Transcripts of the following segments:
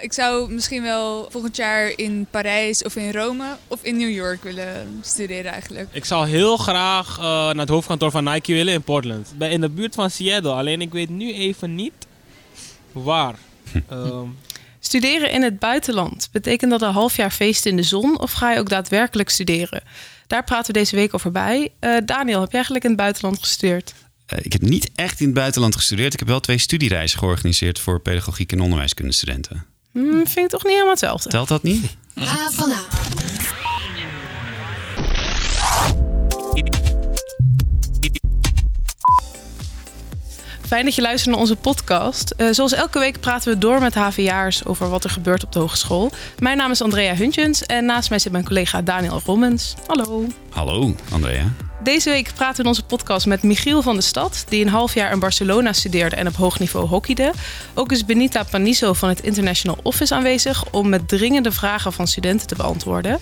Ik zou misschien wel volgend jaar in Parijs of in Rome of in New York willen studeren eigenlijk. Ik zou heel graag uh, naar het hoofdkantoor van Nike willen in Portland. Ik ben in de buurt van Seattle, alleen ik weet nu even niet waar. um, Studeren in het buitenland. Betekent dat een half jaar feest in de zon of ga je ook daadwerkelijk studeren? Daar praten we deze week over bij. Uh, Daniel, heb jij eigenlijk in het buitenland gestudeerd? Uh, ik heb niet echt in het buitenland gestudeerd. Ik heb wel twee studiereizen georganiseerd voor pedagogiek en onderwijskundestudenten. Hmm, vind ik toch niet helemaal hetzelfde. Telt dat niet? Fijn dat je luistert naar onze podcast. Uh, zoals elke week praten we door met HVA'ers over wat er gebeurt op de hogeschool. Mijn naam is Andrea Huntjens en naast mij zit mijn collega Daniel Rommens. Hallo. Hallo, Andrea. Deze week praten we in onze podcast met Michiel van de Stad, die een half jaar in Barcelona studeerde en op hoog niveau hockeyde. Ook is Benita Panizo van het International Office aanwezig om met dringende vragen van studenten te beantwoorden.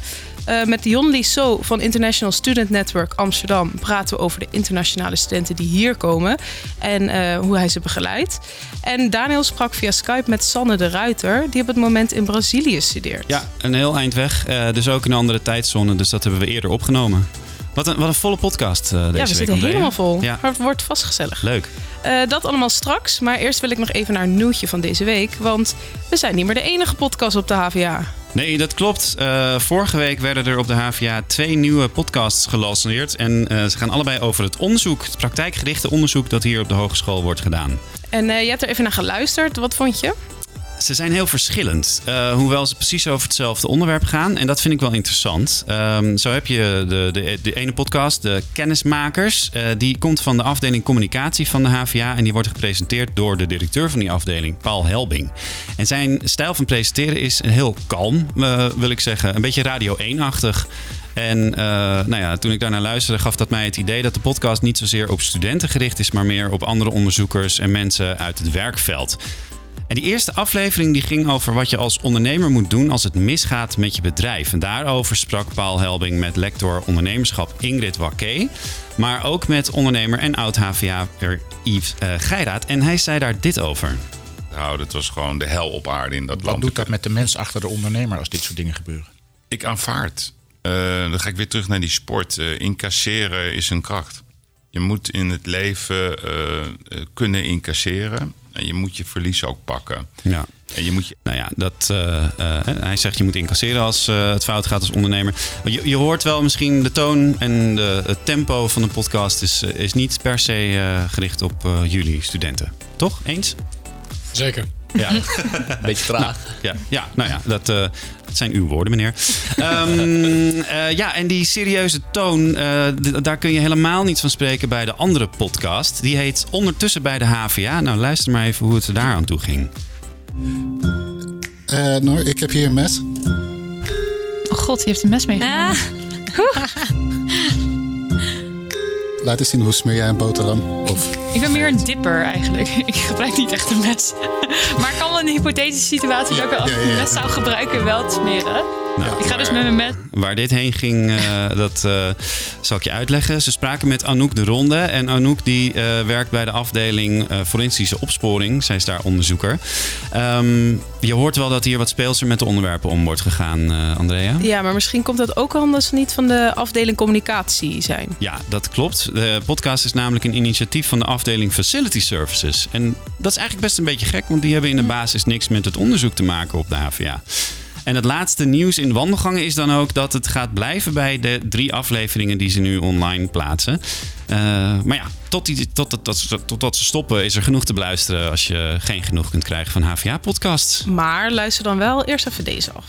Uh, met Jon So van International Student Network Amsterdam praten we over de internationale studenten die hier komen en uh, hoe hij ze begeleidt. En Daniel sprak via Skype met Sanne de Ruiter, die op het moment in Brazilië studeert. Ja, een heel eind weg, uh, dus ook een andere tijdzone, dus dat hebben we eerder opgenomen. Wat een, wat een volle podcast uh, deze week. Ja, we zitten helemaal vol. Ja. Maar het wordt vast gezellig. Leuk. Uh, dat allemaal straks. Maar eerst wil ik nog even naar een nieuwtje van deze week. Want we zijn niet meer de enige podcast op de HVA. Nee, dat klopt. Uh, vorige week werden er op de HVA twee nieuwe podcasts gelanceerd. En ze gaan allebei over het onderzoek, het praktijkgerichte onderzoek dat hier op de hogeschool wordt gedaan. En je hebt er even naar geluisterd. Wat vond je? Ze zijn heel verschillend, uh, hoewel ze precies over hetzelfde onderwerp gaan. En dat vind ik wel interessant. Um, zo heb je de, de, de, ene podcast, de Kennismakers. Uh, die komt van de afdeling communicatie van de HVA. En die wordt gepresenteerd door de directeur van die afdeling, Paul Helbing. En zijn stijl van presenteren is heel kalm, uh, wil ik zeggen. Een beetje Radio 1-achtig. En nou ja, toen ik daarnaar luisterde, gaf dat mij het idee dat de podcast niet zozeer op studenten gericht is, maar meer op andere onderzoekers en mensen uit het werkveld. En die eerste aflevering die ging over wat je als ondernemer moet doen als het misgaat met je bedrijf. En daarover sprak Paul Helbing met lector ondernemerschap Ingrid Wakke. Maar ook met ondernemer en oud-HVA-er Yves uh, Geiraat. En hij zei daar dit over. Nou, dat was gewoon de hel op aarde in dat Wat land. Wat doet dat met de mens achter de ondernemer als dit soort dingen gebeuren? Ik aanvaard. Uh, dan ga ik weer terug naar die sport. Uh, incasseren is een kracht. Je moet in het leven kunnen incasseren. En je moet je verlies ook pakken. Ja. En je moet je... Nou ja, dat, uh, uh, hij zegt je moet incasseren als uh, het fout gaat als ondernemer. Je, je hoort wel misschien de toon en de, het tempo van de podcast is, is niet per se gericht op jullie studenten. Toch? Eens? Zeker. Ja. Beetje traag. Nou, ja, ja, nou ja, dat, uh, dat zijn uw woorden, meneer. um, uh, ja, en die serieuze toon, uh, daar kun je helemaal niet van spreken bij de andere podcast. Die heet Ondertussen bij de HVA. Nou, luister maar even hoe het er daar aan toe ging. nou, ik heb hier een mes. Oh god, je heeft een mes meegenomen. Ah. Laat eens zien, hoe smeer jij een boterham? Of... Ik ben meer een dipper eigenlijk. Ik gebruik niet echt een mes. Maar ik kan wel in een hypothetische situatie dat ik wel een mes zou gebruiken wel te smeren. Nou, ik ga dus met mijn mes. Waar dit heen ging, uh, dat uh, zal ik je uitleggen. Ze spraken met Anouk de Ronde. En Anouk die uh, werkt bij de afdeling forensische opsporing. Zij is daar onderzoeker. Um, je hoort wel dat hier wat speelser met de onderwerpen om wordt gegaan, Andrea. Ja, maar misschien komt dat ook omdat ze niet van de afdeling communicatie zijn. Ja, dat klopt. De podcast is namelijk een initiatief van de afdeling Facility Services. En dat is eigenlijk best een beetje gek, want die hebben in de basis niks met het onderzoek te maken op de HVA. En het laatste nieuws in wandelgangen is dan ook dat het gaat blijven bij de drie afleveringen die ze nu online plaatsen. Uh, maar ja, tot, die, tot, tot, tot, totdat ze stoppen is er genoeg te beluisteren als je geen genoeg kunt krijgen van HVA-podcasts. Maar luister dan wel eerst even deze af.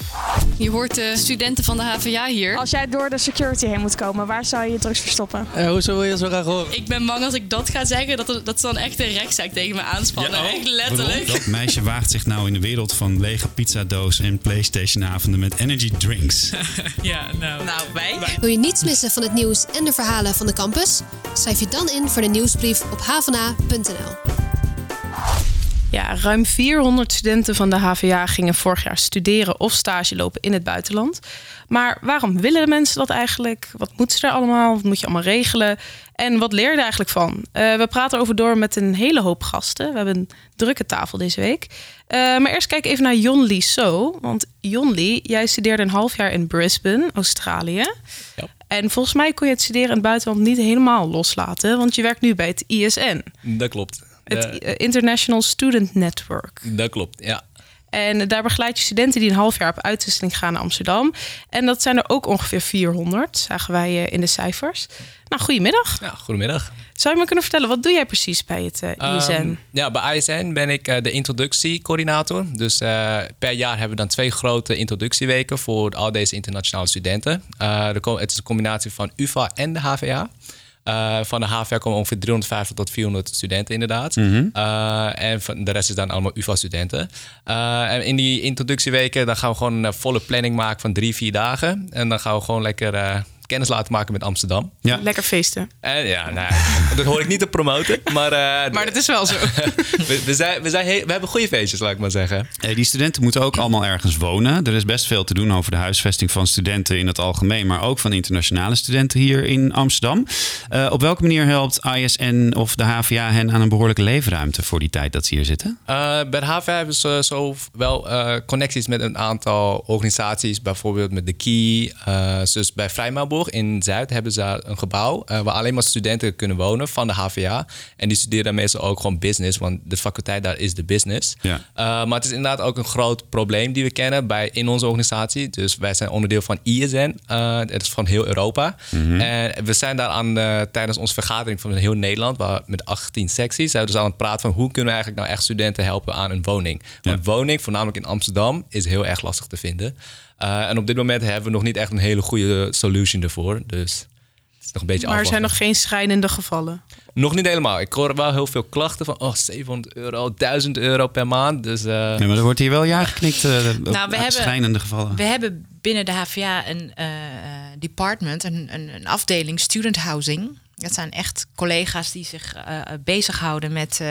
Je hoort de studenten van de HVA hier. Als jij door de security heen moet komen, waar zou je je drugs verstoppen? Uh, hoezo wil je zo graag horen? Ik ben bang als ik dat ga zeggen, dat, dat ze dan echt een rechtszaak tegen me aanspannen. Ja, oh, echt letterlijk. Dat meisje waagt zich nou in de wereld van lege pizzadoos en Playstation-avonden met energy drinks. ja, nou. Nou, wij. Wil je niets missen van het nieuws en de verhalen van de campus? Schrijf je dan in voor de nieuwsbrief op havana.nl. Ja, ruim 400 studenten van de HVA gingen vorig jaar studeren of stage lopen in het buitenland. Maar waarom willen de mensen dat eigenlijk? Wat moeten ze er allemaal? Wat moet je allemaal regelen? En wat leer je er eigenlijk van? Eh, we praten over door met een hele hoop gasten. We hebben een drukke tafel deze week. Uh, maar eerst kijk even naar Jon Lee So. Want Jon Lee, jij studeerde een half jaar in Brisbane, Australië. Ja. En volgens mij kon je het studeren in het buitenland niet helemaal loslaten. Want je werkt nu bij het ISN. Dat klopt. Het International Student Network. Dat klopt, ja. En daar begeleid je studenten die een half jaar op uitwisseling gaan naar Amsterdam. En dat zijn er ook ongeveer 400, zagen wij in de cijfers. Nou, goedemiddag. Ja, goedemiddag. Zou je me kunnen vertellen, wat doe jij precies bij het uh, ISN? ja, bij ISN ben ik uh, de introductiecoördinator. Dus uh, per jaar hebben we dan twee grote introductieweken voor al deze internationale studenten. het is een combinatie van UvA en de HVA. Uh, van de HVA komen ongeveer 350 tot 400 studenten inderdaad. Mm -hmm. uh, en van de rest is dan allemaal UvA-studenten. Uh, en in die introductieweken dan gaan we gewoon een volle planning maken van drie, vier dagen. En dan gaan we gewoon lekker kennis laten maken met Amsterdam. Ja. Lekker feesten. En ja, nou, dat hoor ik niet te promoten. Maar, uh, maar dat is wel zo. we, we, zijn, we, zijn we hebben goede feestjes, laat ik maar zeggen. Hey, die studenten moeten ook allemaal ergens wonen. Er is best veel te doen over de huisvesting van studenten in het algemeen, maar ook van internationale studenten hier in Amsterdam. Uh, op welke manier helpt ISN of de HVA hen aan een behoorlijke leefruimte voor die tijd dat ze hier zitten? Uh, bij de HVA hebben ze zo wel connecties met een aantal organisaties, bijvoorbeeld met de Key, dus bij Vrijmaal in Zuid hebben ze een gebouw uh, waar alleen maar studenten kunnen wonen van de HVA. En die studeren meestal ook gewoon business, want de faculteit daar is de business. Ja. Uh, maar het is inderdaad ook een groot probleem die we kennen bij, in onze organisatie. Dus wij zijn onderdeel van ISN. Uh, het is van heel Europa. Mm -hmm. En we zijn daar aan tijdens onze vergadering van heel Nederland, waar, met 18 secties, zijn we dus aan het praten van hoe kunnen we eigenlijk nou echt studenten helpen aan een woning. Want ja. woning, voornamelijk in Amsterdam, is heel erg lastig te vinden. Uh, en op dit moment hebben we nog niet echt een hele goede solution ervoor. Dus het is nog een beetje Maar er zijn nog geen schrijnende gevallen? Nog niet helemaal. Ik hoor wel heel veel klachten van... oh, 700 euro, 1000 euro per maand. Dus, uh... ja, maar er wordt hier wel ja geknikt uh, nou, we hebben, schrijnende gevallen. We hebben binnen de HVA een department, een, een, een, afdeling student housing. Dat zijn echt collega's die zich bezighouden met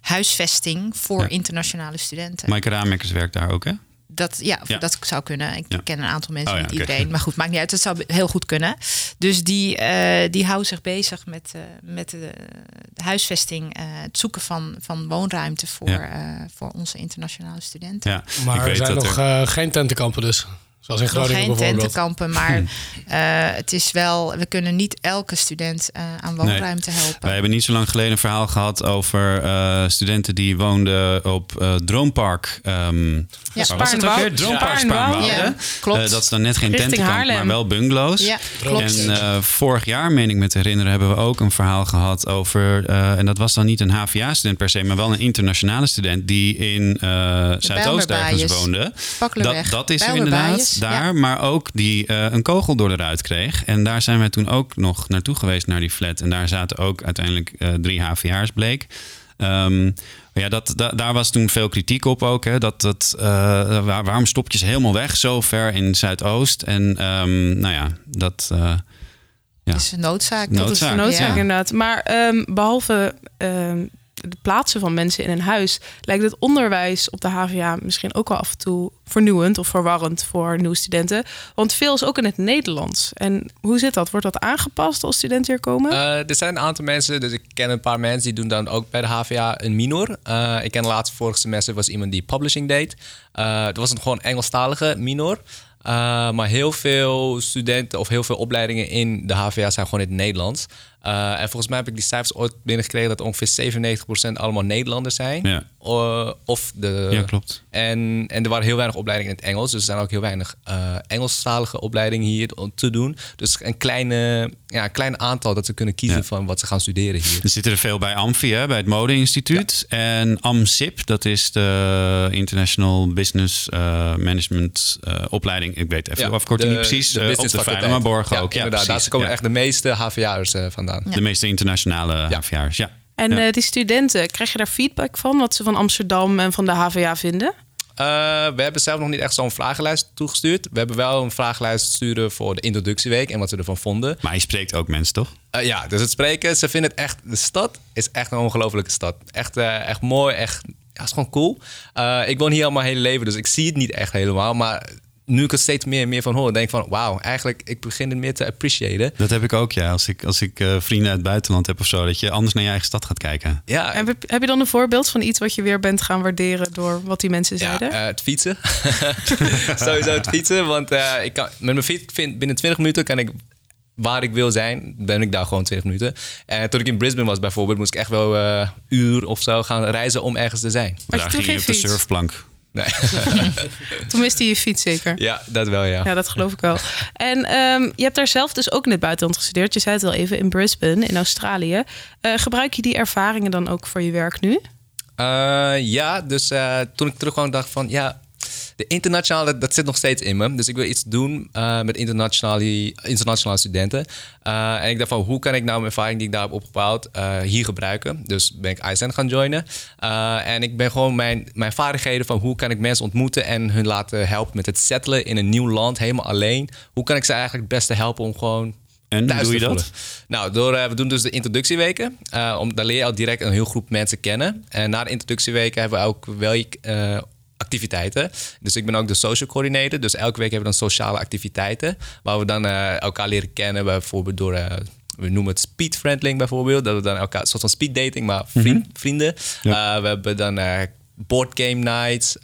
huisvesting... voor ja. internationale studenten. Maaike Raamekkers werkt daar ook, hè? Dat, ja, ja, dat zou kunnen. Ik ja. ken een aantal mensen, oh, ja, niet iedereen. Maar goed, maakt niet uit. Het zou heel goed kunnen. Dus die, uh, die houden zich bezig met, uh, met de, de huisvesting. Uh, het zoeken van, van woonruimte voor, voor onze internationale studenten. Ja. Maar er zijn nog er... geen tentenkampen dus? Zoals in Groningen Nog geen tentenkampen, maar uh, het is wel... We kunnen niet elke student uh, aan woonruimte nee. helpen. Wij hebben niet zo lang geleden een verhaal gehad over uh, studenten die woonden op Droompark. Um, ja, waar was het ook weer? Droompark Spaarnwoude. Ja, klopt. dat is dan net geen tentenkamp, maar wel bungalows. Ja, klopt. En vorig jaar, meen ik me te herinneren, hebben we ook een verhaal gehad over... en dat was dan niet een HVA-student per se, maar wel een internationale student... die in Zuidoost ergens woonde. Dat, dat is er inderdaad daar, maar ook die uh, een kogel door de ruit kreeg. En daar zijn wij toen ook nog naartoe geweest naar die flat. En daar zaten ook uiteindelijk uh, drie HVA'ers bleek. Um, ja, dat, da, daar was toen veel kritiek op ook. Hè, dat, dat, uh, waar, waarom stop je ze helemaal weg zo ver in Zuidoost? En um, nou ja, dat... ja. is een noodzaak. noodzaak. Dat is een noodzaak, ja. inderdaad. Maar um, behalve de plaatsen van mensen in een huis, lijkt het onderwijs op de HVA misschien ook wel af en toe vernieuwend of verwarrend voor nieuwe studenten. Want veel is ook in het Nederlands. En hoe zit dat? Wordt dat aangepast als studenten hier komen? Uh, er zijn een aantal mensen, dus ik ken een paar mensen die doen dan ook bij de HVA een minor. Uh, ik ken laatste vorig semester was iemand die publishing deed. Uh, dat was een gewoon Engelstalige minor. Maar heel veel studenten of heel veel opleidingen in de HVA zijn gewoon in het Nederlands. Uh, en volgens mij heb ik die cijfers ooit binnengekregen dat ongeveer 97% allemaal Nederlanders zijn. Ja. Uh, of de, ja, klopt. En, en er waren heel weinig opleidingen in het Engels. Dus er zijn ook heel weinig uh, Engelstalige opleidingen hier te doen. Dus een kleine, ja, een klein aantal dat ze kunnen kiezen ja. van wat ze gaan studeren hier. Er zitten er veel bij Amfi, hè, bij het Mode-instituut. Ja. En AMSIP, dat is de International Business Management opleiding. Ik weet even de afkorting niet precies. De op de Veilermaborg ook. Ja, inderdaad. Daar komen echt de meeste HVA'ers vandaan. De meeste internationale HVA'ers, ja. En ja. uh, die studenten, krijg je daar feedback van wat ze van Amsterdam en van de HVA vinden? we hebben zelf nog niet echt zo'n vragenlijst toegestuurd. We hebben wel een vragenlijst sturen voor de introductieweek en wat ze ervan vonden. Maar je spreekt ook mensen, toch? ja, dus het spreken, ze vinden het echt... De stad is echt een ongelofelijke stad. Echt, echt mooi, echt... Ja, is gewoon cool. ik woon hier al mijn hele leven, dus ik zie het niet echt helemaal. Maar nu ik er steeds meer en meer van hoor, denk ik van wauw, eigenlijk ik begin het meer te appreciëren. Dat heb ik ook, ja. Als ik, als ik uh, vrienden uit het buitenland heb of zo, dat je anders naar je eigen stad gaat kijken. Ja. En heb je dan een voorbeeld van iets wat je weer bent gaan waarderen door wat die mensen zeiden? Ja, uh, het fietsen. Sowieso het fietsen, want uh, ik kan, met mijn fiets binnen 20 minuten kan ik waar ik wil zijn, ben ik daar gewoon 20 minuten. En toen ik in Brisbane was bijvoorbeeld, moest ik echt wel uh, uur of zo gaan reizen om ergens te zijn. Maar daar ging je op de surfplank. Nee. Toen miste je je fiets zeker? Ja, dat wel, ja. Ja, dat geloof ik wel. En um, je hebt daar zelf dus ook in het buitenland gestudeerd. Je zei het al even, in Brisbane, in Australië. Uh, gebruik je die ervaringen dan ook voor je werk nu? Uh, ja, dus uh, toen ik terugkwam dacht van... ja, de internationale, dat, zit nog steeds in me. Dus ik wil iets doen uh, met internationale, internationale studenten. Uh, en ik dacht van, hoe kan ik nou mijn ervaring die ik daar heb opgebouwd uh, hier gebruiken? Dus ben ik ISN gaan joinen. en ik ben gewoon mijn, mijn vaardigheden van hoe kan ik mensen ontmoeten en hun laten helpen met het settelen in een nieuw land, helemaal alleen. Hoe kan ik ze eigenlijk het beste helpen om gewoon en hoe doe je dat? Nou, door, uh, we doen dus de introductieweken. Uh, om, daar leer je al direct een heel groep mensen kennen. En na de introductieweken hebben we ook wel uh, activiteiten. Dus ik ben ook de social coordinator. Dus elke week hebben we dan sociale activiteiten. Waar we dan uh, elkaar leren kennen. Bijvoorbeeld door. Uh, we noemen het speed friendling bijvoorbeeld. Dat we dan elkaar een soort van speed dating, maar vriend, mm -hmm. vrienden. Ja. Uh, we hebben dan board game nights,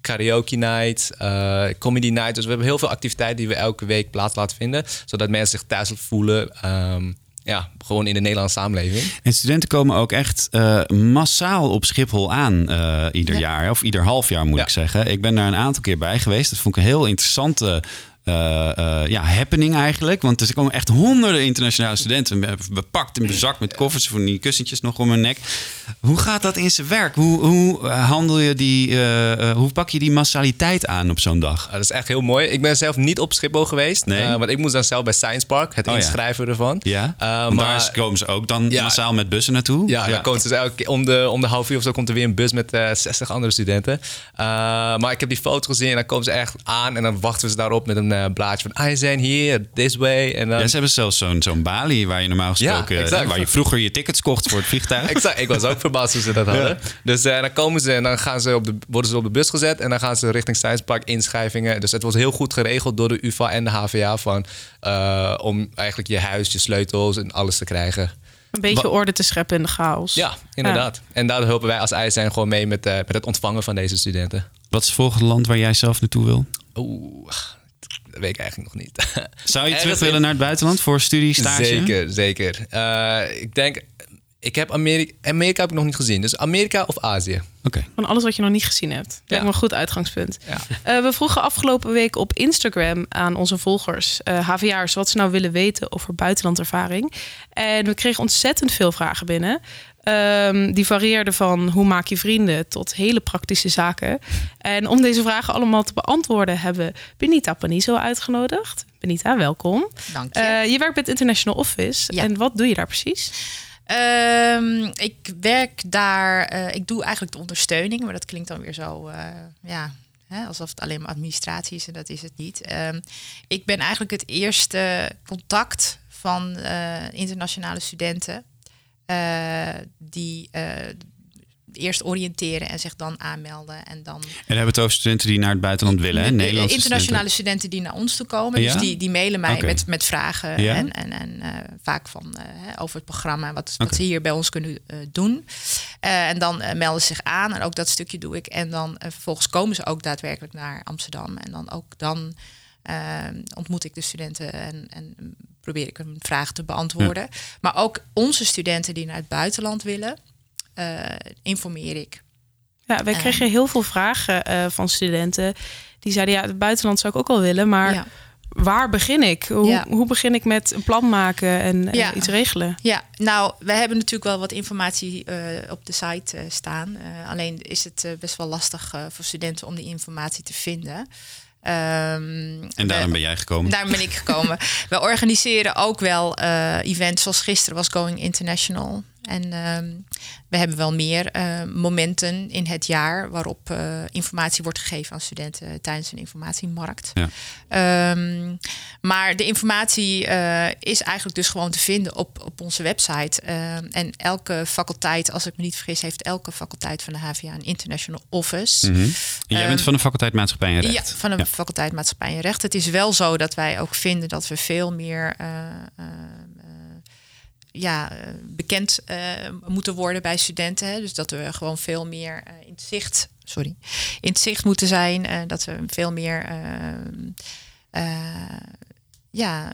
karaoke nights, comedy nights. Dus we hebben heel veel activiteiten die we elke week plaats laten vinden. Zodat mensen zich thuis voelen. Um, ja, gewoon in de Nederlandse samenleving. En studenten komen ook echt uh, massaal op Schiphol aan uh, ieder ja. jaar. Of ieder half jaar moet ja. ik zeggen. Ik ben daar een aantal keer bij geweest. Dat vond ik een heel interessante ja, happening eigenlijk. Want er komen echt honderden internationale studenten bepakt en bezakt met koffers van die kussentjes nog om hun nek. Hoe gaat dat in zijn werk? Hoe, hoe handel je die, hoe pak je die massaliteit aan op zo'n dag? dat is echt heel mooi. Ik ben zelf niet op Schiphol geweest. Nee. want ik moest dan zelf bij Science Park, het oh, inschrijven ja. ervan. Ja. maar daar komen ze ook dan ja. massaal met bussen naartoe? Ja, ja. dan komt ze dus elke, om, de, om de half uur of zo komt er weer een bus met 60 andere studenten. maar ik heb die foto gezien en dan komen ze echt aan en dan wachten ze daarop met een uh, blaadje van I zijn hier, this way. En dan... Ja, ze hebben zelfs zo'n zo'n balie waar je normaal gesproken... Ja, exact. waar je vroeger je tickets kocht voor het vliegtuig. exact, ik was ook verbaasd hoe ze dat hadden. Ja. Dus uh, dan komen ze en dan gaan ze op de, worden ze op de bus gezet... en dan gaan ze richting Science Park inschrijvingen. Dus het was heel goed geregeld door de UvA en de HVA... Van, uh, om eigenlijk je huis, je sleutels en alles te krijgen. Een beetje orde te scheppen in de chaos. Ja, inderdaad. Ja. En daar helpen wij als ISN gewoon mee met, uh, met het ontvangen van deze studenten. Wat is het volgende land waar jij zelf naartoe wil? Oeh, dat weet ik eigenlijk nog niet. Zou je terug willen naar het buitenland voor studie, stage? Zeker, zeker. Uh, ik denk, ik heb Amerika, Amerika heb ik nog niet gezien. Dus Amerika of Azië. Oké. Okay. Van alles wat je nog niet gezien hebt. Dat ja. een goed uitgangspunt. Ja. Uh, we vroegen afgelopen week op Instagram aan onze volgers, uh, HVA'ers, wat ze nou willen weten over buitenlandervaring. En we kregen ontzettend veel vragen binnen. Um, die varieerden van hoe maak je vrienden tot hele praktische zaken. En om deze vragen allemaal te beantwoorden hebben we Benita Panizo uitgenodigd. Benita, welkom. Dank je. Uh, je werkt bij het International Office. Ja. En wat doe je daar precies? Um, ik werk daar, uh, ik doe eigenlijk de ondersteuning, maar dat klinkt dan weer zo, uh, ja, hè, alsof het alleen maar administratie is en dat is het niet. Um, ik ben eigenlijk het eerste contact van internationale studenten die uh, eerst oriënteren en zich dan aanmelden. En, dan... en hebben we het over studenten die naar het buitenland willen, hè? Nederlandse internationale studenten. studenten. die naar ons toe komen. Ja? Dus die, die mailen mij okay. met, met vragen ja? en, en, en uh, vaak van, over het programma, wat, wat ze hier bij ons kunnen doen. en dan melden ze zich aan en ook dat stukje doe ik. En dan vervolgens komen ze ook daadwerkelijk naar Amsterdam. En dan ook dan ontmoet ik de studenten en, en probeer ik een vraag te beantwoorden. Ja. Maar ook onze studenten die naar het buitenland willen, uh, informeer ik. Ja, wij kregen uh, heel veel vragen uh, van studenten die zeiden: ja, het buitenland zou ik ook wel willen, maar. Ja. Waar begin ik? Hoe, ja. hoe, begin ik met een plan maken en ja. iets regelen? Ja, nou, we hebben natuurlijk wel wat informatie op de site staan. alleen is het best wel lastig voor studenten om die informatie te vinden. Um, en daarom ben jij gekomen? Daarom ben ik gekomen. we organiseren ook wel uh, events zoals gisteren was Going International. En ehm, we hebben wel meer eh, momenten in het jaar waarop uh, informatie wordt gegeven aan studenten tijdens een informatiemarkt. Ja. Ehm, maar de informatie uh, is eigenlijk dus gewoon te vinden op, op onze website. Ehm, en elke faculteit, als ik me niet vergis, heeft elke faculteit van de HVA een international office. Mm -hmm. Jij bent van de faculteit Maatschappij en Recht? Ja, van de faculteit Maatschappij en Recht. Het is wel zo dat wij ook vinden dat we veel meer ja, bekend uh, moeten worden bij studenten. Hè? Dus dat we gewoon veel meer uh, in het zicht, sorry, in het zicht moeten zijn. Uh, dat we veel meer ja,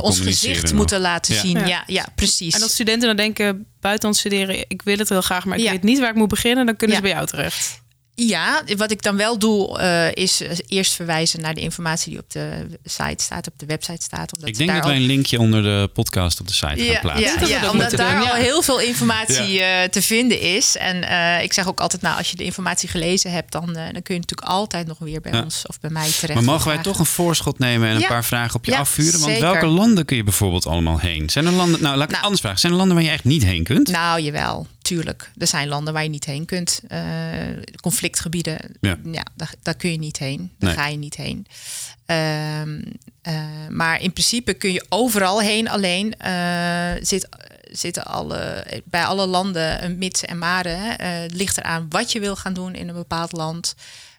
ons gezicht moeten laten ja. zien. Ja. ja. Ja, precies. En als studenten dan denken, buitenland studeren, ik wil het heel graag, maar ik weet niet waar ik moet beginnen, dan kunnen ze bij jou terecht. Ja, wat ik dan wel doe, uh, is eerst verwijzen naar de informatie die op de site staat, op de website staat. Omdat ik denk dat wij een linkje onder de podcast op de site ja, gaan plaatsen. Ja, ja omdat daar al heel veel informatie uh, te vinden is. En uh, ik zeg ook altijd, nou, als je de informatie gelezen hebt, dan, dan kun je natuurlijk altijd nog weer bij ons of bij mij terecht. Maar mogen wij toch een voorschot nemen en een paar vragen op je afvuren? Want zeker. welke landen kun je bijvoorbeeld allemaal heen? Zijn er landen, nou, laat ik nou, anders vragen. Zijn er landen waar je echt niet heen kunt? Nou, jawel. Tuurlijk, er zijn landen waar je niet heen kunt. Uh, conflictgebieden, ja. ja daar, daar, kun je niet heen. Daar nee. ga je niet heen. Uh, uh, maar in principe kun je overal heen. Alleen uh, zit, zitten alle, bij alle landen een mits en maren. Het ligt eraan wat je wil gaan doen in een bepaald land.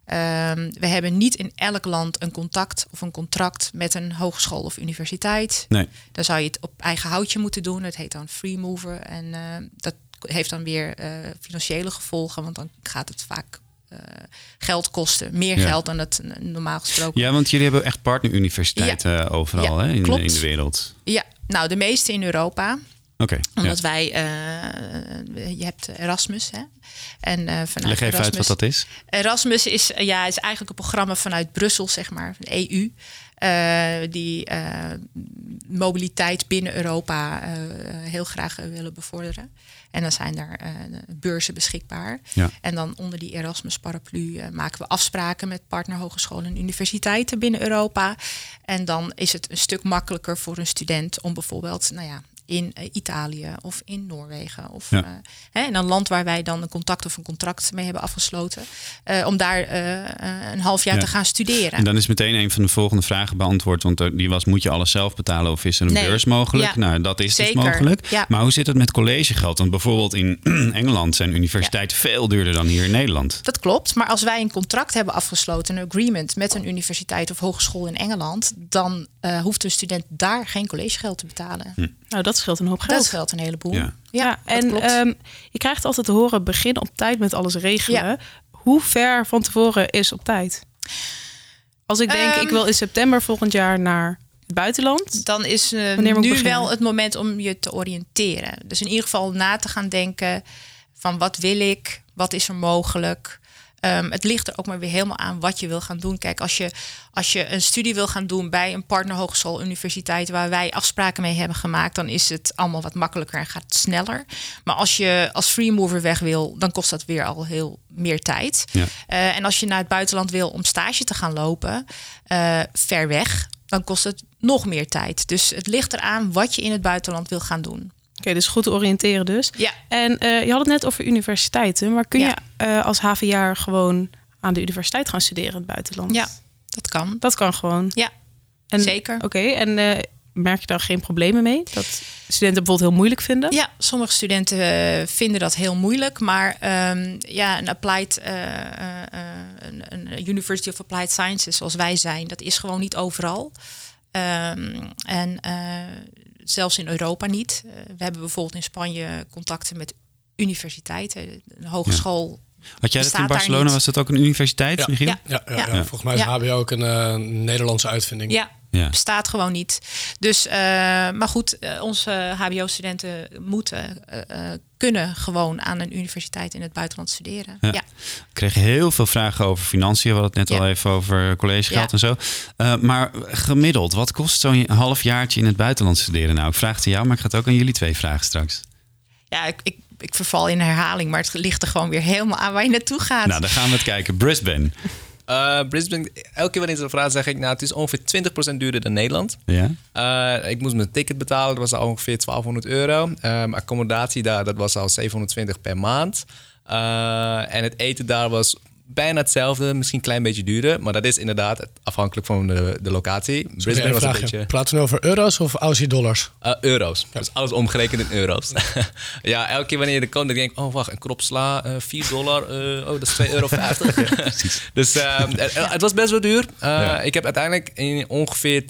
Um, we hebben niet in elk land een contact of een contract met een hogeschool of universiteit. Nee. Dan zou je het op eigen houtje moeten doen. Het heet dan free mover. En uh, dat heeft dan weer uh, financiële gevolgen, want dan gaat het vaak uh, geld kosten. Meer ja. geld dan het normaal gesproken. Ja, want jullie hebben echt partneruniversiteiten ja. overal ja, hè, in, klopt. in, de wereld. Ja, nou de meeste in Europa. Oké. Okay, Omdat wij, uh, je hebt Erasmus, hè? En uh, vanuit Leg even Erasmus, uit wat dat is. Erasmus is, ja, is eigenlijk een programma vanuit Brussel, zeg maar, de EU. Uh, die uh, mobiliteit binnen Europa uh, heel graag willen bevorderen. En dan zijn er beurzen beschikbaar. Ja. En dan onder die Erasmus-paraplu maken we afspraken met partnerhogescholen en universiteiten binnen Europa. En dan is het een stuk makkelijker voor een student om bijvoorbeeld, nou ja, in uh, Italië of in Noorwegen. Of ja. uh, hè, in een land waar wij dan een contact of een contract mee hebben afgesloten. Uh, om daar een half jaar Ja. te gaan studeren. En dan is meteen een van de volgende vragen beantwoord. Want die was, moet je alles zelf betalen of is er een Nee. beurs mogelijk? Ja. Nou, dat is Zeker. dus mogelijk. Ja. Maar hoe zit het met collegegeld? Want bijvoorbeeld in Engeland zijn universiteiten veel duurder dan hier in Nederland. Dat klopt, maar als wij een contract hebben afgesloten, een agreement met een universiteit of hogeschool in Engeland, dan eh, hoeft een student daar geen collegegeld te betalen. Nou, dat scheelt een hoop geld. Dat scheelt een heleboel. Ja. Ja, en ehm, je krijgt altijd te horen, begin op tijd met alles regelen. Ja. Hoe ver van tevoren is op tijd? Als ik denk, Ehm, ik wil in september volgend jaar naar het buitenland. dan is ik nu beginnen? wel het moment om je te oriënteren. Dus in ieder geval na te gaan denken van wat wil ik, wat is er mogelijk. Ehm, het ligt er ook maar weer helemaal aan wat je wil gaan doen. Kijk, als je, als je een studie wil gaan doen bij een partnerhogeschool, universiteit waar wij afspraken mee hebben gemaakt, dan is het allemaal wat makkelijker en gaat het sneller. Maar als je als free mover weg wil, dan kost dat weer al heel meer tijd. Ja. Eh, en als je naar het buitenland wil om stage te gaan lopen, eh, ver weg, dan kost het nog meer tijd. Dus het ligt eraan wat je in het buitenland wil gaan doen. Oké, dus goed te oriënteren dus. Ja. En eh, je had het net over universiteiten. Maar kun Ja. je eh, als HVA gewoon aan de universiteit gaan studeren in het buitenland? Ja, dat kan. Dat kan gewoon. Ja, En, zeker. Oké, en eh, merk je daar geen problemen mee? Dat studenten bijvoorbeeld heel moeilijk vinden? Ja, sommige studenten vinden dat heel moeilijk. Maar ehm, ja, een applied, een, een University of Applied Sciences zoals wij zijn, dat is gewoon niet overal. Ehm, en eh, zelfs in Europa niet. Eh, we hebben bijvoorbeeld in Spanje contacten met universiteiten. Een hogeschool. Had jij dat in Barcelona? Was dat ook een universiteit, Ja. Michiel? Ja. Ja, ja, Ja. ja. volgens mij is Ja. HBO ook een eh, Nederlandse uitvinding. Ja, Ja. bestaat gewoon niet. Dus, eh, maar goed, onze HBO-studenten moeten, kunnen gewoon aan een universiteit in het buitenland studeren. Ja. Ja. Ik kreeg heel veel vragen over financiën. We hadden het net Ja. al even over collegegeld en zo. Eh, maar gemiddeld, wat kost zo'n half jaartje in het buitenland studeren nou? Ik vraag het aan jou, maar ik ga het ook aan jullie twee vragen straks. Ja, ik, ik, ik verval in herhaling, maar het ligt er gewoon weer helemaal aan waar je naartoe gaat. Nou, dan gaan we het kijken. Brisbane. Brisbane, elke keer wanneer ze vragen zeg ik, nou, het is ongeveer 20% duurder dan Nederland. Ja. ik moest mijn ticket betalen, dat was al ongeveer 1200 euro. accommodatie daar, dat was al 720 per maand. en het eten daar was bijna hetzelfde, misschien een klein beetje duurder. Maar dat is inderdaad afhankelijk van de, de locatie. Brisbane was een beetje... Praten we over euro's of Aussie dollars? Uh, euro's. Dus alles omgerekend in euro's. ja, elke keer wanneer je er komt, dan denk ik... oh, wacht, een krop sla, uh, 4 dollar. Uh, oh, dat is 2,50 euro. Precies. Dus uh, het was best wel duur. Ja. Ik heb uiteindelijk in ongeveer 10.000,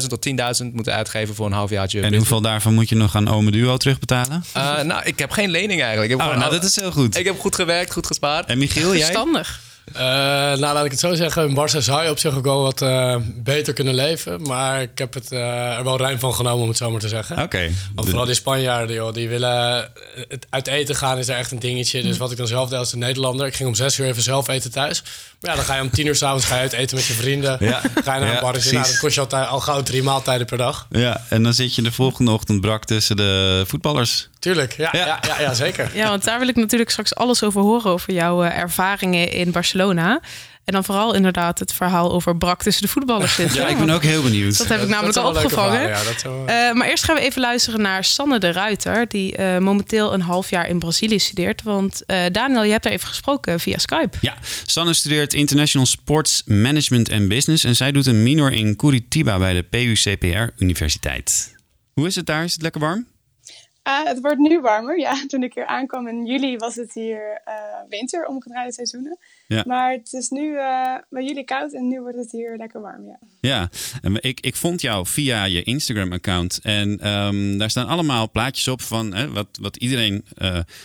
8.000 tot 10.000 moeten uitgeven voor een halfjaartje. En hoeveel daarvan moet je nog aan Ome Duo terugbetalen? nou, ik heb geen lening eigenlijk. Ik heb oh, nou, dat is heel goed. Ik heb goed gewerkt, goed gespaard. En Michiel, jij? Verstandig. Uh, nou, laat ik het zo zeggen. In Barça zou je op zich ook wel wat uh, beter kunnen leven. Maar ik heb het uh, er wel ruim van genomen, om het zo maar te zeggen. Oké. Want vooral die Spanjaarden, joh, die willen... Het uit eten gaan is er echt een dingetje. Dus wat ik dan zelf deed als een Nederlander... Ik ging om zes uur even zelf eten thuis. Maar ja, dan ga je om tien uur s'avonds ga je uit eten met je vrienden. Ja. Ga je naar een barretje. Nou, dat kost je al, al gauw drie maaltijden per dag. Ja, en dan zit je de volgende ochtend brak tussen de voetballers. Tuurlijk, ja, ja. ja, ja, zeker. Ja, want daar wil ik natuurlijk straks alles over horen... over jouw ervaringen in Barcelona... En dan vooral inderdaad het verhaal over brak tussen de voetballers zitten. Ja, ik ben ook heel benieuwd. Dat heb ik namelijk al opgevangen. ja, uh, maar eerst gaan we even luisteren naar Sanne de Ruiter... die uh, momenteel een half jaar in Brazilië studeert. Want uh, Daniel, je hebt er even gesproken via Skype. Ja, Sanne studeert International Sports Management and Business... en zij doet een minor in Curitiba bij de PUCPR Universiteit. Hoe is het daar? Is het lekker warm? Uh, het wordt nu warmer. Ja, toen ik hier aankwam in juli was het hier uh, winter, omgedraaide seizoenen. Ja. Maar het is nu uh, bij jullie koud en nu wordt het hier lekker warm. Ja, ja ik, ik vond jou via je Instagram-account. En um, daar staan allemaal plaatjes op van hè, wat, wat iedereen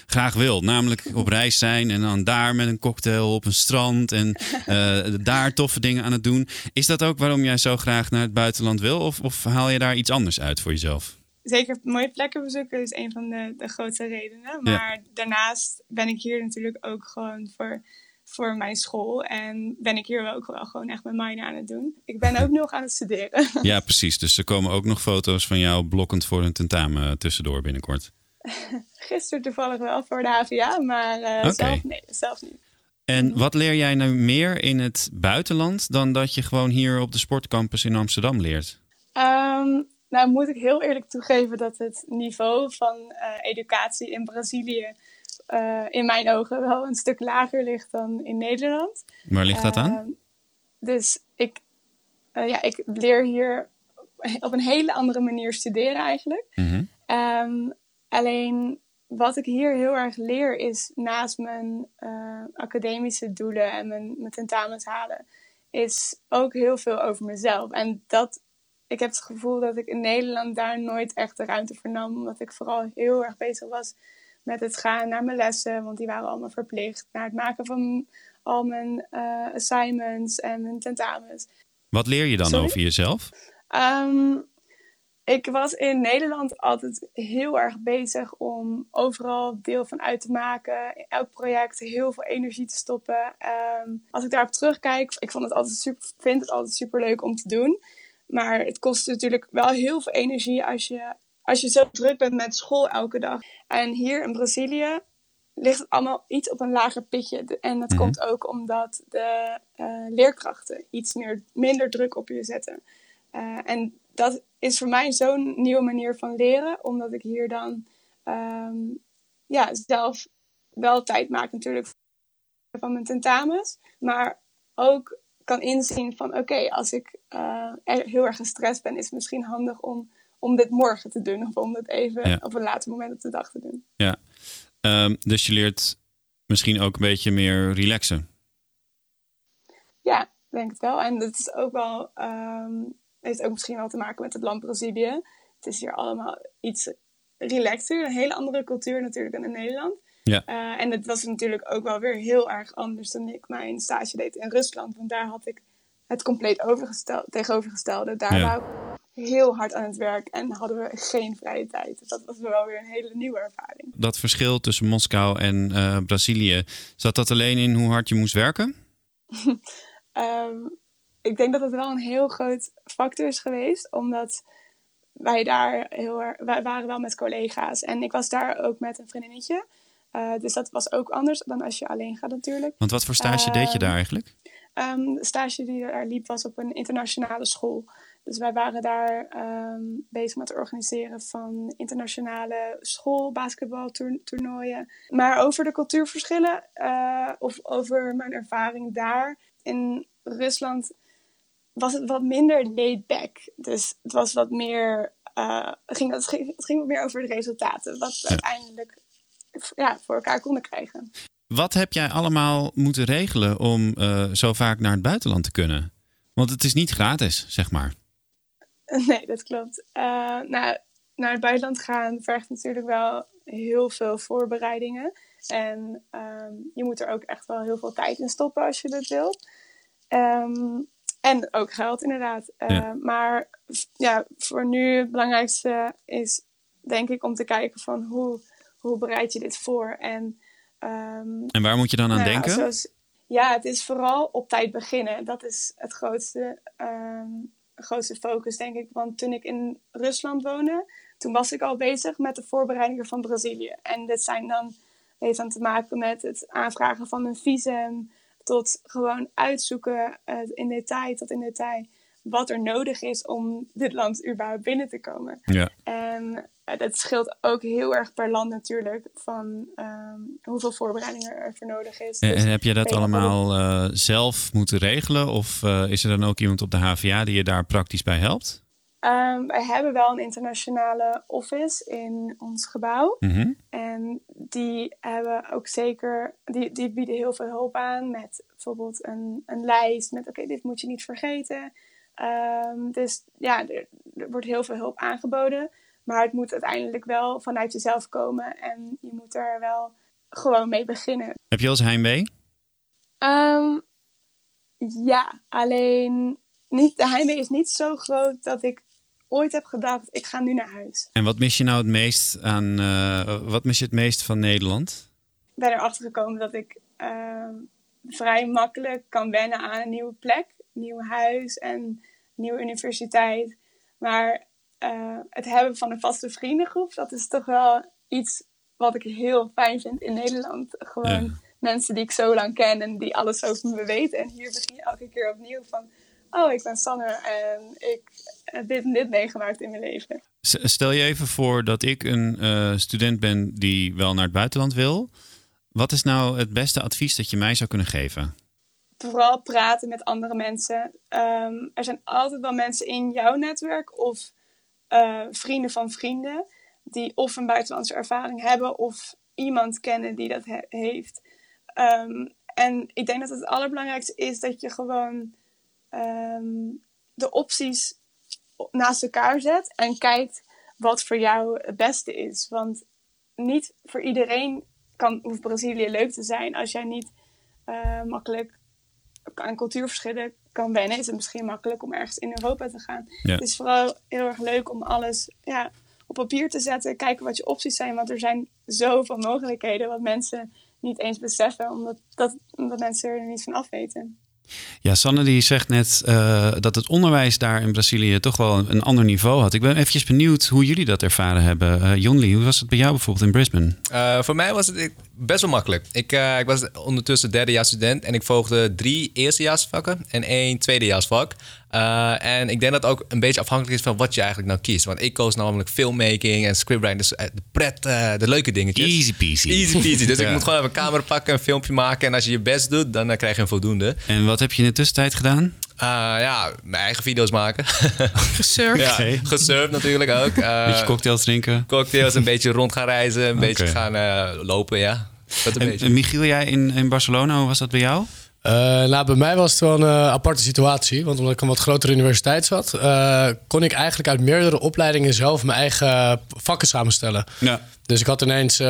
graag wil. Namelijk op reis zijn en dan daar met een cocktail op een strand. En daar toffe dingen aan het doen. Is dat ook waarom jij zo graag naar het buitenland wil? Of, of haal je daar iets anders uit voor jezelf? Zeker mooie plekken bezoeken is een van de, de grootste redenen. Maar daarnaast ben ik hier natuurlijk ook gewoon voor, voor mijn school. En ben ik hier ook wel gewoon echt mijn minor aan het doen. Ik ben ook nog aan het studeren. Ja, precies. Dus er komen ook nog foto's van jou blokkend voor een tentamen tussendoor binnenkort. Gisteren toevallig wel voor de HVA, maar uh, zelf, nee, zelf niet. En wat leer jij nou meer in het buitenland dan dat je gewoon hier op de sportcampus in Amsterdam leert? Um, nou, moet ik heel eerlijk toegeven dat het niveau van uh, educatie in Brazilië uh, in mijn ogen wel een stuk lager ligt dan in Nederland. Waar ligt dat aan? Ehm, dus ik, uh, ja, ik leer hier op een hele andere manier studeren eigenlijk. Mm um, alleen wat ik hier heel erg leer is naast mijn academische doelen en mijn, mijn tentamens halen, is ook heel veel over mezelf. En dat ik heb het gevoel dat ik in Nederland daar nooit echt de ruimte voor nam. Omdat ik vooral heel erg bezig was met het gaan naar mijn lessen. Want die waren allemaal verplicht. Naar het maken van al mijn uh, assignments en mijn tentamens. Wat leer je dan over jezelf? Um, ik was in Nederland altijd heel erg bezig om overal deel van uit te maken. In elk project heel veel energie te stoppen. Um, als ik daarop terugkijk, ik vond het altijd super, vind het altijd super leuk om te doen. Maar het kost natuurlijk wel heel veel energie als je, als je zo druk bent met school elke dag. En hier in Brazilië ligt het allemaal iets op een lager pitje. En dat mhm. komt ook omdat de uh, leerkrachten iets meer, minder druk op je zetten. Uh, en dat is voor mij zo'n nieuwe manier van leren, omdat ik hier dan um, ja, zelf wel tijd maak natuurlijk van mijn tentamens, maar ook kan inzien van oké, als ik uh, heel erg gestrest ben, is het misschien handig om, om dit morgen te doen. Of om dit even op een later moment op de dag te doen. Ja, um, dus je leert misschien ook een beetje meer relaxen. Ja, denk het wel. En dat is ook wel, um, heeft ook misschien wel te maken met het land Brazilië. Het is hier allemaal iets relaxer, een hele andere cultuur natuurlijk dan in Nederland. Ja. Uh, en het was natuurlijk ook wel weer heel erg anders dan ik mijn stage deed in Rusland. Want daar had ik het compleet overgestel tegenovergestelde. Daar ja. waren we heel hard aan het werk en hadden we geen vrije tijd. Dus dat was wel weer een hele nieuwe ervaring. Dat verschil tussen Moskou en uh, Brazilië, zat dat alleen in hoe hard je moest werken? um, ik denk dat het wel een heel groot factor is geweest, omdat wij daar heel erg, wij waren wel met collega's en ik was daar ook met een vriendinnetje. Uh, dus dat was ook anders dan als je alleen gaat natuurlijk. Want wat voor stage deed je daar ehm, eigenlijk? um, de stage die daar liep was op een internationale school. Dus wij waren daar ehm, bezig met het organiseren van internationale schoolbasketbaltoernooien. Maar over de cultuurverschillen uh, of over mijn ervaring daar in Rusland was het wat minder laid back. Dus het was wat meer. Uh, ging, het, ging, het ging wat meer over de resultaten. Wat uiteindelijk ja, voor elkaar konden krijgen. Wat heb jij allemaal moeten regelen om uh, zo vaak naar het buitenland te kunnen? Want het is niet gratis, zeg maar. Nee, dat klopt. Uh, nou, naar het buitenland gaan vergt natuurlijk wel heel veel voorbereidingen. En um, je moet er ook echt wel heel veel tijd in stoppen als je dat wilt. Um, en ook geld, inderdaad. Uh, ja. Maar ja, voor nu het belangrijkste is denk ik om te kijken van hoe, hoe bereid je dit voor. En, um, en waar moet je dan aan nou, denken? Zoals, ja, het is vooral op tijd beginnen. Dat is het grootste, um, grootste focus, denk ik. Want toen ik in Rusland woonde, toen was ik al bezig met de voorbereidingen van Brazilië. En dit zijn dan, heeft dan te maken met het aanvragen van een visum tot gewoon uitzoeken uh, in detail, tot in detail, wat er nodig is om dit land überhaupt binnen te komen. Ja. En uh, dat scheelt ook heel erg per land natuurlijk, van um, hoeveel voorbereidingen er voor nodig is. En, Dus en heb je dat allemaal uh, zelf moeten regelen? Of is er dan ook iemand op de HVA die je daar praktisch bij helpt? Um, wij hebben wel een internationale office in ons gebouw. Mm -hmm. En die hebben ook zeker, die, die bieden heel veel hulp aan met bijvoorbeeld een, een lijst met oké, okay, dit moet je niet vergeten. Um, dus ja, er, er, wordt heel veel hulp aangeboden. Maar het moet uiteindelijk wel vanuit jezelf komen en je moet er wel gewoon mee beginnen. Heb je als heimwee? Um, ja, alleen niet, de heimwee is niet zo groot dat ik ooit heb gedacht, ik ga nu naar huis. En wat mis je nou het meest aan, uh, wat mis je het meest van Nederland? Ik ben erachter gekomen dat ik uh, vrij makkelijk kan wennen aan een nieuwe plek, nieuw huis en nieuwe universiteit. Maar uh, het hebben van een vaste vriendengroep, dat is toch wel iets wat ik heel fijn vind in Nederland. Gewoon ja. mensen die ik zo lang ken en die alles over me weten. En hier begin je elke keer opnieuw van oh, ik ben Sanne en ik heb dit en dit meegemaakt in mijn leven. Stel je even voor dat ik een uh, student ben die wel naar het buitenland wil. Wat is nou het beste advies dat je mij zou kunnen geven? Vooral praten met andere mensen. Um, er zijn altijd wel mensen in jouw netwerk of uh, vrienden van vrienden die of een buitenlandse ervaring hebben of iemand kennen die dat he heeft. Um, en ik denk dat het allerbelangrijkste is dat je gewoon um, de opties naast elkaar zet en kijkt wat voor jou het beste is. Want niet voor iedereen kan, hoeft Brazilië leuk te zijn. Als jij niet uh, makkelijk aan cultuurverschillen kan wennen, is het misschien makkelijk om ergens in Europa te gaan. Ja. Het is vooral heel erg leuk om alles ja, op papier te zetten, kijken wat je opties zijn. Want er zijn zoveel mogelijkheden wat mensen niet eens beseffen, omdat, dat, omdat mensen er niet van af weten. Ja, Sanne die zegt net uh, dat het onderwijs daar in Brazilië toch wel een, een ander niveau had. Ik ben eventjes benieuwd hoe jullie dat ervaren hebben. Uh, Jonli, hoe was het bij jou bijvoorbeeld in Brisbane? Uh, voor mij was het best wel makkelijk. Ik, ik was ondertussen derdejaars student en ik volgde drie eerstejaarsvakken en één tweedejaarsvak. Uh, en ik denk dat het ook een beetje afhankelijk is van wat je eigenlijk nou kiest. Want ik koos namelijk filmmaking en scriptwriting. Dus de pret, uh, de leuke dingetjes. Easy peasy. Easy peasy. Dus ja. ik moet gewoon even een camera pakken, een filmpje maken. En als je je best doet, dan uh, krijg je een voldoende. En wat heb je in de tussentijd gedaan? ja, mijn eigen video's maken. Gesurfd. ja, okay. gesurfd natuurlijk ook. Een beetje cocktails drinken. Cocktails, een beetje rond gaan reizen. Een okay. beetje gaan lopen, ja. Dat een en, beetje. Michiel, jij in, in Barcelona, hoe was dat bij jou? Uh, nou, bij mij was het wel een uh, aparte situatie. Want omdat ik een wat grotere universiteit zat, uh, kon ik eigenlijk uit meerdere opleidingen zelf mijn eigen vakken samenstellen. Ja. Dus ik had ineens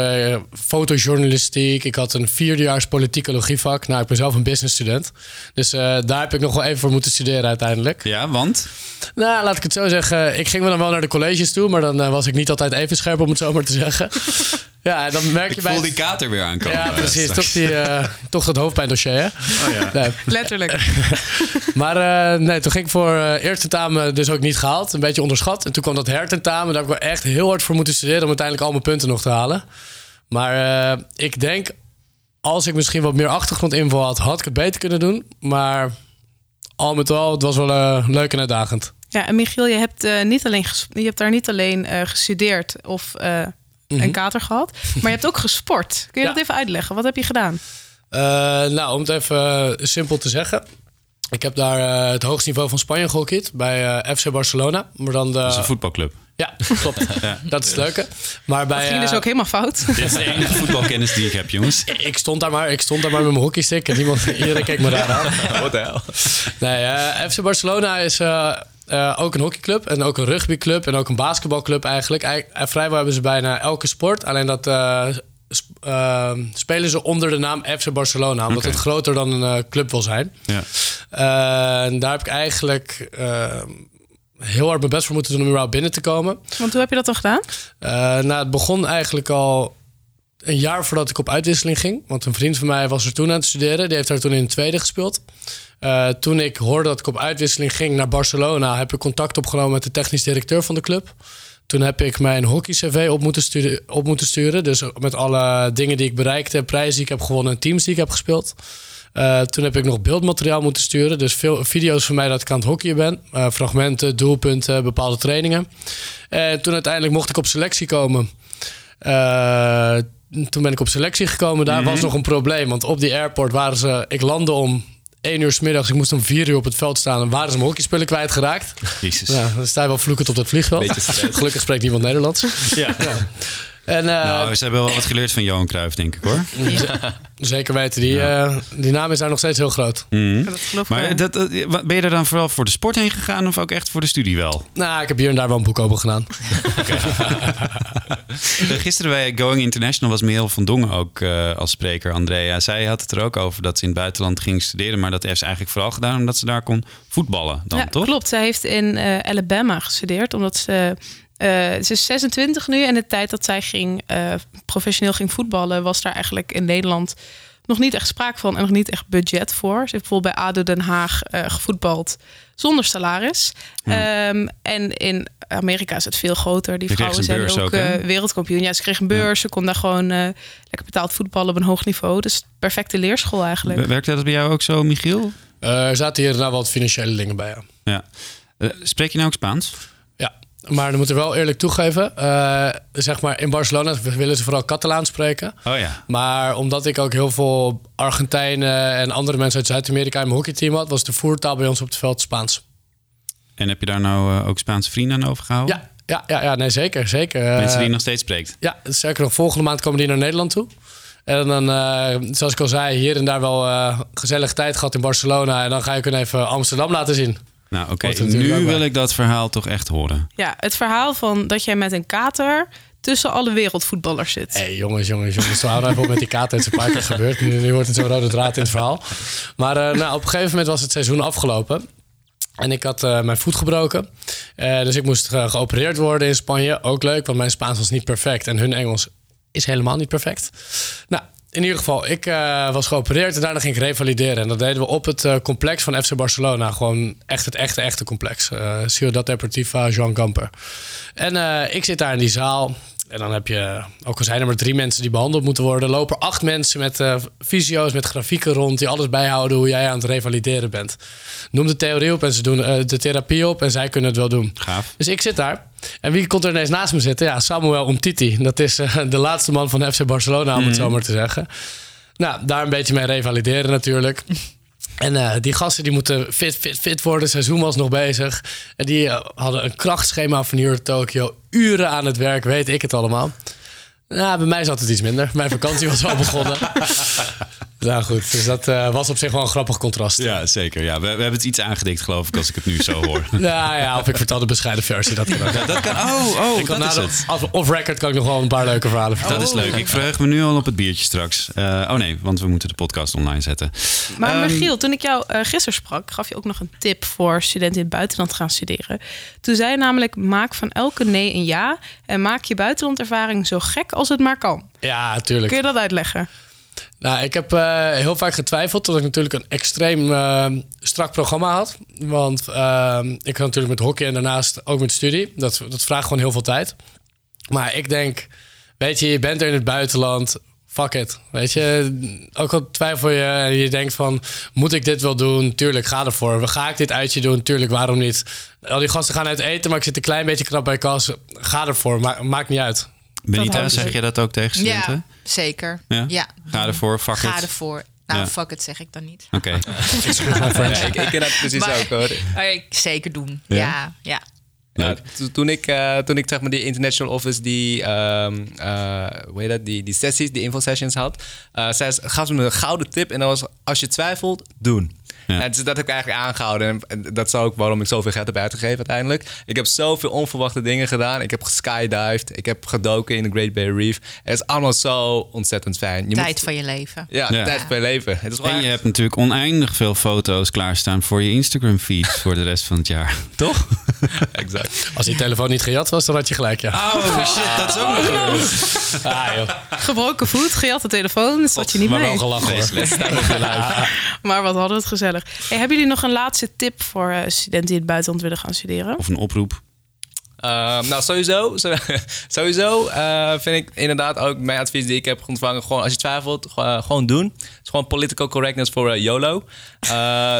fotojournalistiek, ik had een vierdejaars politicologievak. Nou, ik ben zelf een business student. Dus daar heb ik nog wel even voor moeten studeren uiteindelijk. Ja, want? Nou, laat ik het zo zeggen. Ik ging wel dan wel naar de colleges toe, maar dan was ik niet altijd even scherp, om het zo maar te zeggen. Ja, dan merk je ik bij... voel die kater weer aankomen. Ja, precies. Toch, die, uh, toch dat hoofdpijndossier, hè? Oh, ja. nee. Letterlijk. maar uh, nee, toen ging ik voor uh, eerste tentamen dus ook niet gehaald. Een beetje onderschat. En toen kwam dat hertentamen. Daar heb ik wel echt heel hard voor moeten studeren... om uiteindelijk al mijn punten nog te halen. Maar ik denk als ik misschien wat meer achtergrondinfo had, had ik het beter kunnen doen. Maar al met al, het was wel uh, leuk en uitdagend. Ja, en Michiel, je hebt, uh, niet alleen je hebt daar niet alleen gestudeerd of mm -hmm. een kater gehad, maar je hebt ook gesport. Kun je ja. dat even uitleggen? Wat heb je gedaan? nou, om het even simpel te zeggen. Ik heb daar het hoogste niveau van Spanje gehockeyd bij FC Barcelona. Maar dan de... Dat is een voetbalclub. Ja, klopt. ja. Dat is het leuke. Maar bij, dat ging dus ook helemaal fout. Dit is de enige voetbalkennis die ik heb, jongens. Ik stond daar maar, ik stond daar maar met mijn hockeystick en iemand, iedereen keek me daar aan. Wat de hel. Nee, uh, FC Barcelona is uh, uh, ook een hockeyclub en ook een rugbyclub en ook een basketbalclub eigenlijk. eigenlijk vrijwel hebben ze bijna elke sport. Alleen dat spelen ze onder de naam FC Barcelona, omdat okay. het groter dan een club wil zijn. Ja. en daar heb ik eigenlijk heel hard mijn best voor moeten doen om überhaupt binnen te komen. Want hoe heb je dat dan gedaan? Uh, nou, het begon eigenlijk al een jaar voordat ik op uitwisseling ging. Want een vriend van mij was er toen aan het studeren. Die heeft daar toen in het tweede gespeeld. Uh, toen ik hoorde dat ik op uitwisseling ging naar Barcelona... heb ik contact opgenomen met de technisch directeur van de club. Toen heb ik mijn hockey-cv op moeten, sturen, op moeten sturen. Dus met alle dingen die ik bereikt heb, prijzen die ik heb gewonnen... en teams die ik heb gespeeld. Uh, toen heb ik nog beeldmateriaal moeten sturen. Dus veel video's van mij dat ik aan het hockeyen ben. Uh, fragmenten, doelpunten, bepaalde trainingen. En toen uiteindelijk mocht ik op selectie komen. Uh, toen ben ik op selectie gekomen. Daar mm -hmm. was nog een probleem. Want op die airport waren ze... Ik landde om 1 uur s middags. Ik moest om 4 uur op het veld staan. En waren ze mijn hockeyspullen kwijtgeraakt. Jezus. Ja, dan sta je wel vloekend op dat vliegveld. Gelukkig spreekt niemand Nederlands. ja. ja. En, uh, nou, ze hebben wel wat geleerd van Johan Cruijff, denk ik hoor. Ja. Zeker weten. Die, ja. uh, die naam is daar nog steeds heel groot. Mm. Dat maar dat, ben je er dan vooral voor de sport heen gegaan of ook echt voor de studie wel? Nou, ik heb hier en daar wel een boek over gedaan. Gisteren bij Going International was Meel van Dongen ook uh, als spreker, Andrea. Zij had het er ook over dat ze in het buitenland ging studeren. Maar dat heeft ze eigenlijk vooral gedaan omdat ze daar kon voetballen dan, ja, toch? klopt. Zij heeft in Alabama gestudeerd omdat ze... Uh, ze is 26 nu en de tijd dat zij ging, uh, professioneel ging voetballen, was daar eigenlijk in Nederland nog niet echt sprake van en nog niet echt budget voor. Ze heeft bijvoorbeeld bij ADO Den Haag uh, gevoetbald zonder salaris. Ja. Um, en in Amerika is het veel groter. Die vrouwen zijn ook, ook wereldkampioen. Ja, ze kreeg een beurs. Ja. Ze kon daar gewoon lekker betaald voetballen op een hoog niveau. Dus perfecte leerschool eigenlijk. Werkte dat bij jou ook zo, Michiel? er zaten hier nou wat financiële dingen bij, ja. ja. spreek je nou ook Spaans? Maar dan moet ik wel eerlijk toegeven. Uh, zeg maar, in Barcelona willen ze vooral Catalaan spreken. Oh ja. Maar omdat ik ook heel veel Argentijnen en andere mensen uit Zuid-Amerika in mijn hockeyteam had, was de voertaal bij ons op het veld Spaans. En heb je daar nou uh, ook Spaanse vrienden aan overgehouden? Ja, ja, ja, ja nee, zeker. zeker. Mensen die je nog steeds spreekt? Ja, zeker nog. Volgende maand komen die naar Nederland toe. En dan, uh, zoals ik al zei, hier en daar wel gezellige tijd gehad in Barcelona. En dan ga ik hun even Amsterdam laten zien. Nou, oké. Okay. Nu wil ik dat verhaal toch echt horen. Ja, het verhaal van dat jij met een kater tussen alle wereldvoetballers zit. Hé, hey, jongens, jongens, jongens. We houden even op met die kater. Het is een paar keer gebeurd. Nu, nu wordt het zo'n rode draad in het verhaal. Maar uh, nou, op een gegeven moment was het seizoen afgelopen. En ik had uh, mijn voet gebroken. Uh, dus ik moest geopereerd worden in Spanje. Ook leuk, want mijn Spaans was niet perfect. En hun Engels is helemaal niet perfect. Nou, in ieder geval, ik uh, was geopereerd en daarna ging ik revalideren. En dat deden we op het uh, complex van FC Barcelona. Gewoon echt het echte, echte complex. Uh, Ciudad Deportiva Jean Camper. En ik zit daar in die zaal. En dan heb je, ook al zijn er maar drie mensen die behandeld moeten worden, lopen acht mensen met uh, fysio's, met grafieken rond, die alles bijhouden hoe jij aan het revalideren bent. Noem de theorie op en ze doen uh, de therapie op en zij kunnen het wel doen. Gaaf. Dus ik zit daar. En wie komt er ineens naast me zitten? Ja, Samuel Umtiti. Dat is uh, de laatste man van FC Barcelona, om mm. het zo maar te zeggen. Nou, daar een beetje mee revalideren natuurlijk. En uh, die gasten die moeten fit, fit, fit worden. Seizoen was nog bezig. En die uh, hadden een krachtschema van hier Tokio. Uren aan het werk, weet ik het allemaal. Nou, bij mij zat het iets minder. Mijn vakantie was al begonnen. Nou goed, dus dat uh, was op zich wel een grappig contrast. Ja, zeker. Ja. We, we, hebben het iets aangedikt, geloof ik, als ik het nu zo hoor. ja, ja, of ik vertel de bescheiden versie. Dat kan ook. Ja, dat kan, oh, oh, ik kan dat is de, het. Als off-record kan ik nog wel een paar leuke verhalen vertellen. Dat is leuk. Ik verheug me nu al op het biertje straks. Uh, oh nee, want we moeten de podcast online zetten. Maar um, Michiel, toen ik jou uh, gisteren sprak, gaf je ook nog een tip voor studenten in het buitenland te gaan studeren. Toen zei je namelijk, maak van elke nee een ja en maak je buitenlandervaring zo gek als het maar kan. Ja, tuurlijk. Kun je dat uitleggen? Nou, ik heb uh, heel vaak getwijfeld dat ik natuurlijk een extreem uh, strak programma had. Want uh, ik had natuurlijk met hockey en daarnaast ook met studie. Dat, dat vraagt gewoon heel veel tijd. Maar ik denk, weet je, je bent er in het buitenland fuck it. Weet je, ook al twijfel je en je denkt van, moet ik dit wel doen? Tuurlijk, ga ervoor. Ga ik dit uitje doen? Tuurlijk, waarom niet? Al die gasten gaan uit eten, maar ik zit een klein beetje knap bij kas. Ga ervoor, Ma maakt niet uit. Benita, zeg je dat ook tegen studenten? Ja, zeker. Ja? ja. Ga ervoor, fuck Ga it. ervoor. Nou, Ja. fuck it zeg ik dan niet. Oké. Ja, ik, ik ken dat precies Maar- ook hoor. Maar ik zeker doen. Ja? Ja, ja. Ja, to- toen ik, eh, toen ik zeg maar die International Office die, ehm, eh, hoe heet dat, die, die sessies, die info sessions had, eh zei ze, gaf ze me een gouden tip en dat was als je twijfelt, doen. En dus dat heb ik eigenlijk aangehouden. En- dat is ook waarom ik zoveel geld heb uitgegeven uiteindelijk. Ik heb zoveel onverwachte dingen gedaan. Ik heb geskydived. Ik heb gedoken in de Great Barrier Reef. Het is allemaal zo ontzettend fijn. Je Tijd moet- van je leven. Ja, Ja. tijd van je leven. Het is wel En je echt- hebt natuurlijk oneindig veel foto's klaarstaan voor je Instagram feed voor de rest van het jaar. Toch? exact. Als die telefoon niet gejat was, dan had je gelijk, ja. Oh shit, dat is ook nog gebeurd. Ah, joh. Gebroken voet, gejatte telefoon, dat zat je niet maar mee. wel gelachen, hoor. Maar wat hadden we het gezellig. Hey, hebben jullie nog een laatste tip voor eh, studenten die in het buitenland willen gaan studeren? Of een oproep. Ehm, nou, sowieso, zo- sowieso eh, vind ik inderdaad ook mijn advies die ik heb ontvangen. Gewoon als je twijfelt, gewoon, eh, gewoon doen. Het is gewoon political correctness voor eh, YOLO. Eh,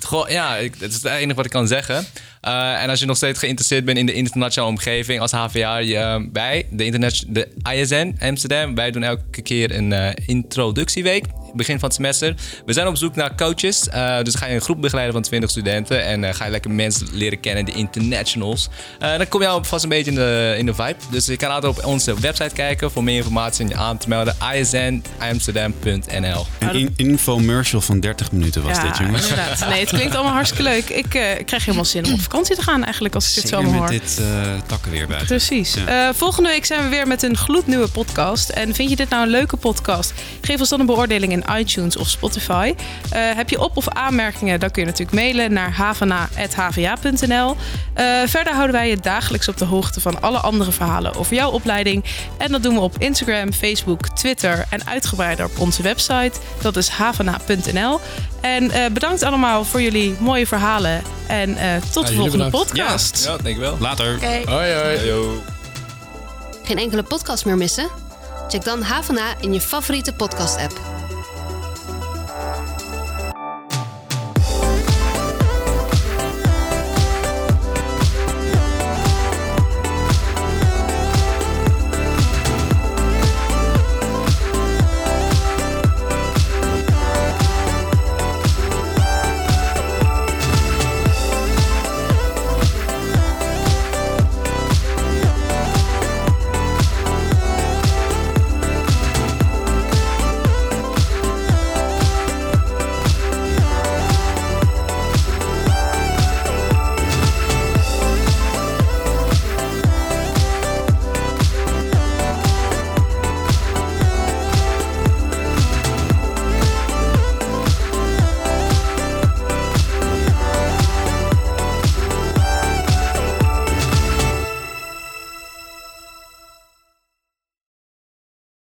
gewoon, ja, ik, het is het enige wat ik kan zeggen. Eh, en als je nog steeds geïnteresseerd bent in de internationale omgeving als HVA, je, eh, wij, de, de ISN Amsterdam, wij doen elke keer een eh, introductieweek. Begin van het semester. We zijn op zoek naar coaches. eh, dus ga je een groep begeleiden van 20 studenten. En eh, ga je lekker mensen leren kennen, de internationals. Eh, dan kom je al vast een beetje in de, in de vibe. Dus je kan altijd op onze website kijken voor meer informatie en je aan te melden. isnamsterdam.nl Een in- infomercial van 30 minuten was dit, jongens. inderdaad. Nee, het klinkt allemaal hartstikke leuk. Ik eh, krijg helemaal zin om op vakantie te gaan eigenlijk als ik dit zo allemaal met hoor. dit takken weer buiten. Precies. Ja. Eh, volgende week zijn we weer met een gloednieuwe podcast. En vind je dit nou een leuke podcast? Geef ons dan een beoordeling in iTunes of Spotify. Eh, heb je op- of aanmerkingen? Dan kun je natuurlijk mailen naar havana.hva.nl. Eh, verder houden wij je dagelijks op de hoogte van alle andere verhalen over jouw opleiding. En dat doen we op Instagram, Facebook, Twitter en uitgebreider op onze website. Dat is havana.nl. En eh, bedankt allemaal voor jullie mooie verhalen. En eh, tot de volgende bedankt. podcast. Ja, dankjewel. Later. Oké. Hoi, hoi. Geen enkele podcast meer missen? Check dan Havana in je favoriete podcast-app.